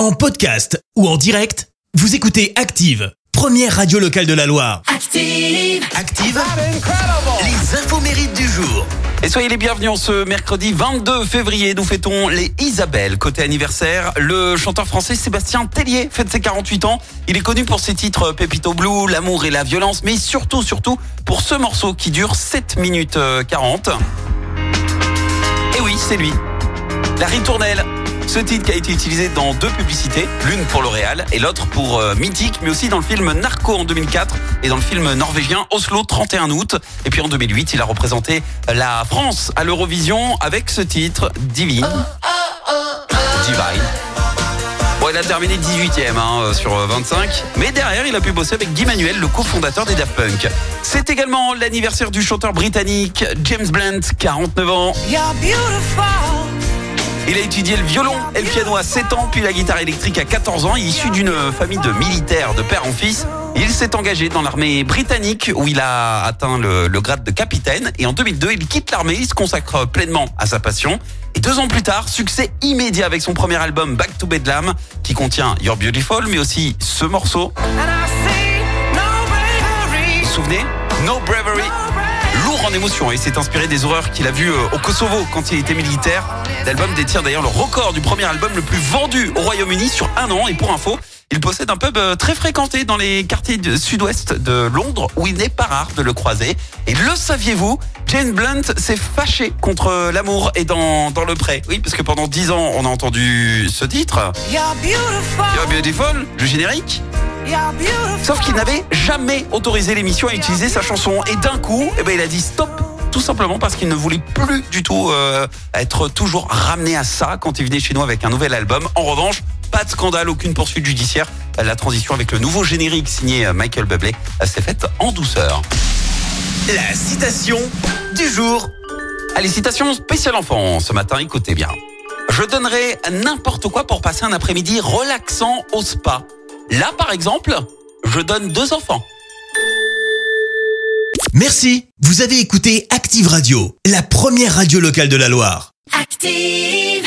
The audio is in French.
En podcast ou en direct, vous écoutez Active, première radio locale de la Loire. Active. Active, les infos mérites du jour. Et soyez les bienvenus en ce mercredi 22 février. Nous fêtons les Isabelle. Côté anniversaire, le chanteur français Sébastien Tellier fête ses 48 ans. Il est connu pour ses titres Pépito Blue, L'amour et la violence, mais surtout, surtout pour ce morceau qui dure 7 minutes euh, 40. Et oui, c'est lui. La ritournelle. Ce titre qui a été utilisé dans deux publicités, l'une pour L'Oréal et l'autre pour euh, Mythique, mais aussi dans le film Narco en 2004 et dans le film norvégien Oslo 31 août. Et puis en 2008, il a représenté la France à l'Eurovision avec ce titre Divine. Divine. Bon, il a terminé 18e hein, euh, sur euh, 25, mais derrière, il a pu bosser avec Guy Manuel, le cofondateur des Daft Punk. C'est également l'anniversaire du chanteur britannique James Blunt, 49 ans. Il a étudié le violon et le piano à 7 ans, puis la guitare électrique à 14 ans. Issu d'une famille de militaires de père en fils, il s'est engagé dans l'armée britannique où il a atteint le, le grade de capitaine. Et en 2002, il quitte l'armée, il se consacre pleinement à sa passion. Et deux ans plus tard, succès immédiat avec son premier album Back to Bedlam, qui contient You're Beautiful, mais aussi ce morceau. Vous vous souvenez? No Bravery Lourd en émotion et s'est inspiré des horreurs qu'il a vues euh, au Kosovo quand il était militaire. L'album détient d'ailleurs le record du premier album le plus vendu au Royaume-Uni sur un an. Et pour info, il possède un pub euh, très fréquenté dans les quartiers du sud-ouest de Londres où il n'est pas rare de le croiser. Et le saviez-vous? Jane Blunt s'est fâchée contre l'amour et dans, dans le pré. Oui, parce que pendant 10 ans, on a entendu ce titre. You're Beautiful, le générique. Sauf qu'il n'avait jamais autorisé l'émission à utiliser sa chanson. Et d'un coup, eh ben, il a dit stop. Tout simplement parce qu'il ne voulait plus du tout euh, être toujours ramené à ça quand il venait chez nous avec un nouvel album. En revanche, pas de scandale, aucune poursuite judiciaire. La transition avec le nouveau générique signé euh, Michael Bublé euh, s'est faite en douceur. La citation du jour. Allez, citation spéciale enfant ce matin, écoutez bien. Je donnerai n'importe quoi pour passer un après-midi relaxant au spa. Là, par exemple, je donne deux enfants. Merci, vous avez écouté Active Radio, la première radio locale de la Loire. Active.